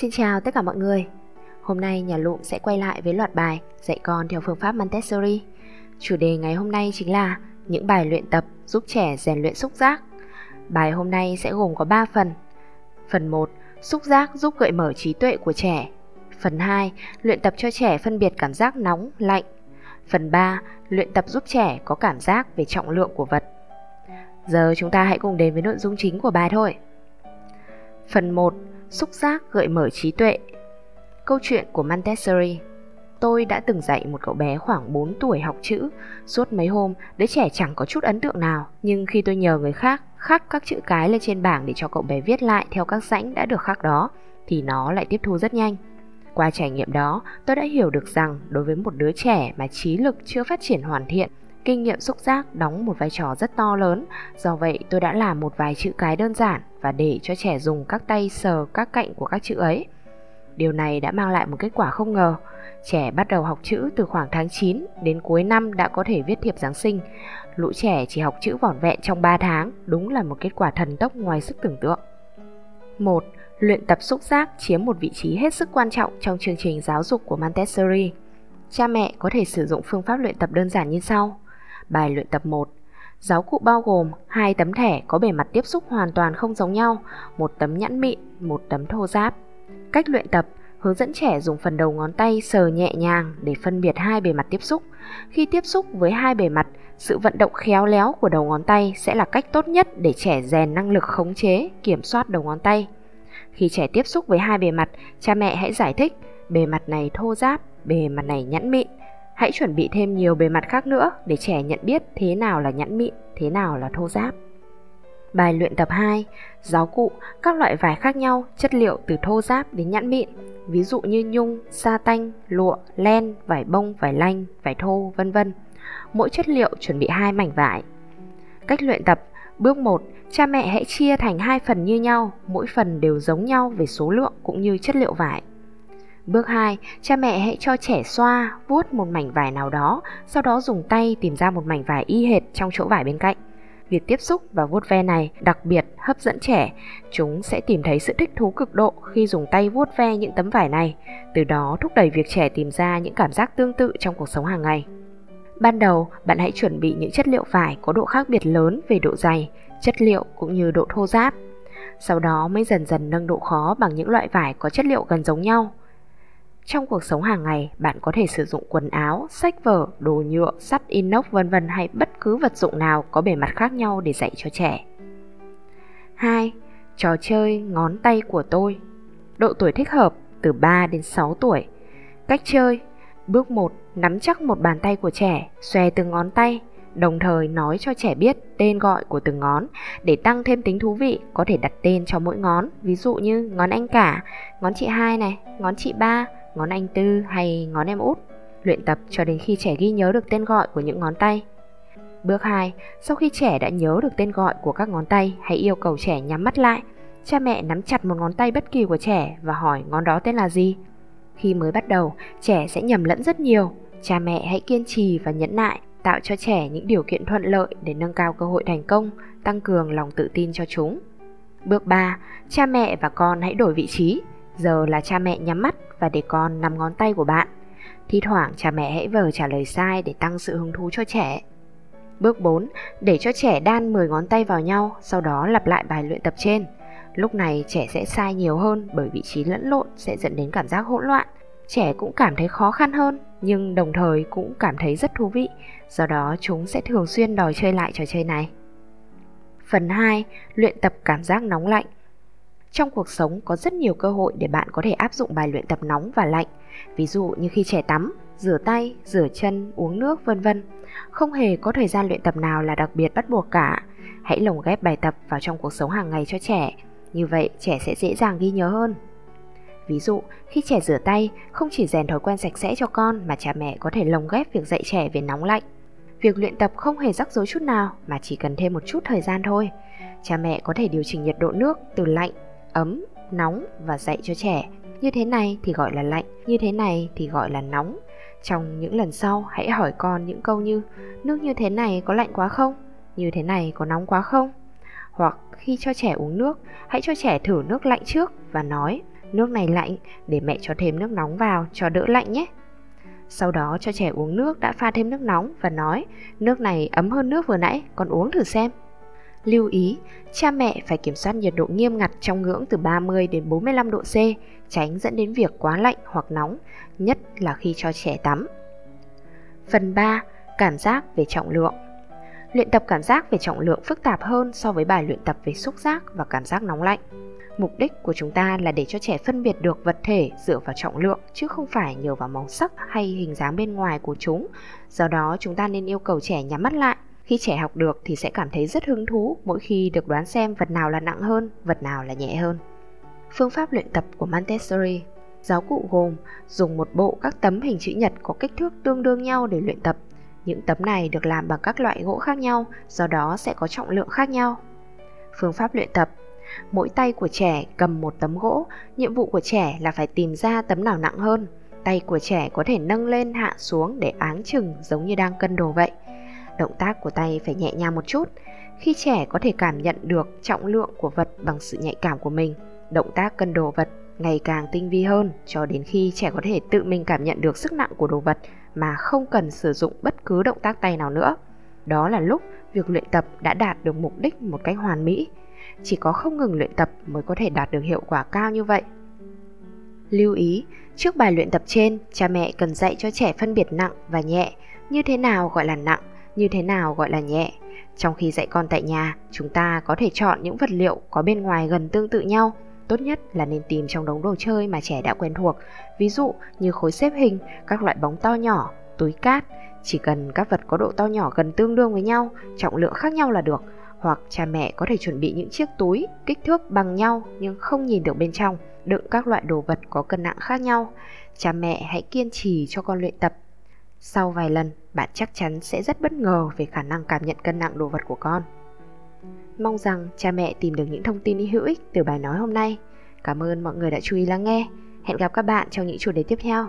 Xin chào tất cả mọi người. Hôm nay nhà Lụm sẽ quay lại với loạt bài dạy con theo phương pháp Montessori. Chủ đề ngày hôm nay chính là những bài luyện tập giúp trẻ rèn luyện xúc giác. Bài hôm nay sẽ gồm có 3 phần. Phần 1, xúc giác giúp gợi mở trí tuệ của trẻ. Phần 2, luyện tập cho trẻ phân biệt cảm giác nóng, lạnh. Phần 3, luyện tập giúp trẻ có cảm giác về trọng lượng của vật. Giờ chúng ta hãy cùng đến với nội dung chính của bài thôi. Phần 1, xúc giác gợi mở trí tuệ. Câu chuyện của Montessori Tôi đã từng dạy một cậu bé khoảng 4 tuổi học chữ. Suốt mấy hôm, đứa trẻ chẳng có chút ấn tượng nào. Nhưng khi tôi nhờ người khác khắc các chữ cái lên trên bảng để cho cậu bé viết lại theo các rãnh đã được khắc đó, thì nó lại tiếp thu rất nhanh. Qua trải nghiệm đó, tôi đã hiểu được rằng đối với một đứa trẻ mà trí lực chưa phát triển hoàn thiện, kinh nghiệm xúc giác đóng một vai trò rất to lớn. Do vậy, tôi đã làm một vài chữ cái đơn giản và để cho trẻ dùng các tay sờ các cạnh của các chữ ấy. Điều này đã mang lại một kết quả không ngờ. Trẻ bắt đầu học chữ từ khoảng tháng 9 đến cuối năm đã có thể viết thiệp Giáng sinh. Lũ trẻ chỉ học chữ vỏn vẹn trong 3 tháng, đúng là một kết quả thần tốc ngoài sức tưởng tượng. 1. Luyện tập xúc giác chiếm một vị trí hết sức quan trọng trong chương trình giáo dục của Montessori. Cha mẹ có thể sử dụng phương pháp luyện tập đơn giản như sau. Bài luyện tập 1 Giáo cụ bao gồm hai tấm thẻ có bề mặt tiếp xúc hoàn toàn không giống nhau, một tấm nhẵn mịn, một tấm thô ráp. Cách luyện tập hướng dẫn trẻ dùng phần đầu ngón tay sờ nhẹ nhàng để phân biệt hai bề mặt tiếp xúc. Khi tiếp xúc với hai bề mặt, sự vận động khéo léo của đầu ngón tay sẽ là cách tốt nhất để trẻ rèn năng lực khống chế, kiểm soát đầu ngón tay. Khi trẻ tiếp xúc với hai bề mặt, cha mẹ hãy giải thích bề mặt này thô ráp, bề mặt này nhẵn mịn. Hãy chuẩn bị thêm nhiều bề mặt khác nữa để trẻ nhận biết thế nào là nhẵn mịn, thế nào là thô ráp. Bài luyện tập 2, giáo cụ, các loại vải khác nhau, chất liệu từ thô ráp đến nhẵn mịn, ví dụ như nhung, sa tanh, lụa, len, vải bông, vải lanh, vải thô, vân vân. Mỗi chất liệu chuẩn bị hai mảnh vải. Cách luyện tập, bước 1, cha mẹ hãy chia thành hai phần như nhau, mỗi phần đều giống nhau về số lượng cũng như chất liệu vải. Bước 2, cha mẹ hãy cho trẻ xoa, vuốt một mảnh vải nào đó, sau đó dùng tay tìm ra một mảnh vải y hệt trong chỗ vải bên cạnh. Việc tiếp xúc và vuốt ve này đặc biệt hấp dẫn trẻ, chúng sẽ tìm thấy sự thích thú cực độ khi dùng tay vuốt ve những tấm vải này, từ đó thúc đẩy việc trẻ tìm ra những cảm giác tương tự trong cuộc sống hàng ngày. Ban đầu, bạn hãy chuẩn bị những chất liệu vải có độ khác biệt lớn về độ dày, chất liệu cũng như độ thô ráp. Sau đó mới dần dần nâng độ khó bằng những loại vải có chất liệu gần giống nhau. Trong cuộc sống hàng ngày, bạn có thể sử dụng quần áo, sách vở, đồ nhựa, sắt inox vân vân hay bất cứ vật dụng nào có bề mặt khác nhau để dạy cho trẻ. 2. Trò chơi ngón tay của tôi. Độ tuổi thích hợp từ 3 đến 6 tuổi. Cách chơi Bước 1. Nắm chắc một bàn tay của trẻ, xòe từng ngón tay, đồng thời nói cho trẻ biết tên gọi của từng ngón để tăng thêm tính thú vị có thể đặt tên cho mỗi ngón ví dụ như ngón anh cả ngón chị hai này ngón chị ba ngón anh tư hay ngón em út. Luyện tập cho đến khi trẻ ghi nhớ được tên gọi của những ngón tay. Bước 2, sau khi trẻ đã nhớ được tên gọi của các ngón tay, hãy yêu cầu trẻ nhắm mắt lại. Cha mẹ nắm chặt một ngón tay bất kỳ của trẻ và hỏi ngón đó tên là gì. Khi mới bắt đầu, trẻ sẽ nhầm lẫn rất nhiều. Cha mẹ hãy kiên trì và nhẫn nại, tạo cho trẻ những điều kiện thuận lợi để nâng cao cơ hội thành công, tăng cường lòng tự tin cho chúng. Bước 3, cha mẹ và con hãy đổi vị trí. Giờ là cha mẹ nhắm mắt và để con nắm ngón tay của bạn. Thi thoảng cha mẹ hãy vờ trả lời sai để tăng sự hứng thú cho trẻ. Bước 4. Để cho trẻ đan 10 ngón tay vào nhau, sau đó lặp lại bài luyện tập trên. Lúc này trẻ sẽ sai nhiều hơn bởi vị trí lẫn lộn sẽ dẫn đến cảm giác hỗn loạn. Trẻ cũng cảm thấy khó khăn hơn, nhưng đồng thời cũng cảm thấy rất thú vị, do đó chúng sẽ thường xuyên đòi chơi lại trò chơi này. Phần 2. Luyện tập cảm giác nóng lạnh trong cuộc sống có rất nhiều cơ hội để bạn có thể áp dụng bài luyện tập nóng và lạnh, ví dụ như khi trẻ tắm, rửa tay, rửa chân, uống nước vân vân. Không hề có thời gian luyện tập nào là đặc biệt bắt buộc cả. Hãy lồng ghép bài tập vào trong cuộc sống hàng ngày cho trẻ, như vậy trẻ sẽ dễ dàng ghi nhớ hơn. Ví dụ, khi trẻ rửa tay, không chỉ rèn thói quen sạch sẽ cho con mà cha mẹ có thể lồng ghép việc dạy trẻ về nóng lạnh. Việc luyện tập không hề rắc rối chút nào mà chỉ cần thêm một chút thời gian thôi. Cha mẹ có thể điều chỉnh nhiệt độ nước từ lạnh ấm, nóng và dạy cho trẻ. Như thế này thì gọi là lạnh, như thế này thì gọi là nóng. Trong những lần sau, hãy hỏi con những câu như Nước như thế này có lạnh quá không? Như thế này có nóng quá không? Hoặc khi cho trẻ uống nước, hãy cho trẻ thử nước lạnh trước và nói nước này lạnh, để mẹ cho thêm nước nóng vào cho đỡ lạnh nhé. Sau đó cho trẻ uống nước đã pha thêm nước nóng và nói nước này ấm hơn nước vừa nãy, con uống thử xem. Lưu ý, cha mẹ phải kiểm soát nhiệt độ nghiêm ngặt trong ngưỡng từ 30 đến 45 độ C, tránh dẫn đến việc quá lạnh hoặc nóng, nhất là khi cho trẻ tắm. Phần 3. Cảm giác về trọng lượng Luyện tập cảm giác về trọng lượng phức tạp hơn so với bài luyện tập về xúc giác và cảm giác nóng lạnh. Mục đích của chúng ta là để cho trẻ phân biệt được vật thể dựa vào trọng lượng chứ không phải nhờ vào màu sắc hay hình dáng bên ngoài của chúng. Do đó chúng ta nên yêu cầu trẻ nhắm mắt lại. Khi trẻ học được thì sẽ cảm thấy rất hứng thú mỗi khi được đoán xem vật nào là nặng hơn, vật nào là nhẹ hơn. Phương pháp luyện tập của Montessori Giáo cụ gồm dùng một bộ các tấm hình chữ nhật có kích thước tương đương nhau để luyện tập. Những tấm này được làm bằng các loại gỗ khác nhau, do đó sẽ có trọng lượng khác nhau. Phương pháp luyện tập Mỗi tay của trẻ cầm một tấm gỗ, nhiệm vụ của trẻ là phải tìm ra tấm nào nặng hơn. Tay của trẻ có thể nâng lên hạ xuống để áng chừng giống như đang cân đồ vậy. Động tác của tay phải nhẹ nhàng một chút. Khi trẻ có thể cảm nhận được trọng lượng của vật bằng sự nhạy cảm của mình, động tác cân đồ vật ngày càng tinh vi hơn cho đến khi trẻ có thể tự mình cảm nhận được sức nặng của đồ vật mà không cần sử dụng bất cứ động tác tay nào nữa. Đó là lúc việc luyện tập đã đạt được mục đích một cách hoàn mỹ. Chỉ có không ngừng luyện tập mới có thể đạt được hiệu quả cao như vậy. Lưu ý, trước bài luyện tập trên, cha mẹ cần dạy cho trẻ phân biệt nặng và nhẹ, như thế nào gọi là nặng, như thế nào gọi là nhẹ. Trong khi dạy con tại nhà, chúng ta có thể chọn những vật liệu có bên ngoài gần tương tự nhau Tốt nhất là nên tìm trong đống đồ chơi mà trẻ đã quen thuộc, ví dụ như khối xếp hình, các loại bóng to nhỏ, túi cát. Chỉ cần các vật có độ to nhỏ gần tương đương với nhau, trọng lượng khác nhau là được. Hoặc cha mẹ có thể chuẩn bị những chiếc túi kích thước bằng nhau nhưng không nhìn được bên trong, đựng các loại đồ vật có cân nặng khác nhau. Cha mẹ hãy kiên trì cho con luyện tập. Sau vài lần, bạn chắc chắn sẽ rất bất ngờ về khả năng cảm nhận cân nặng đồ vật của con. Mong rằng cha mẹ tìm được những thông tin hữu ích từ bài nói hôm nay. Cảm ơn mọi người đã chú ý lắng nghe. Hẹn gặp các bạn trong những chủ đề tiếp theo.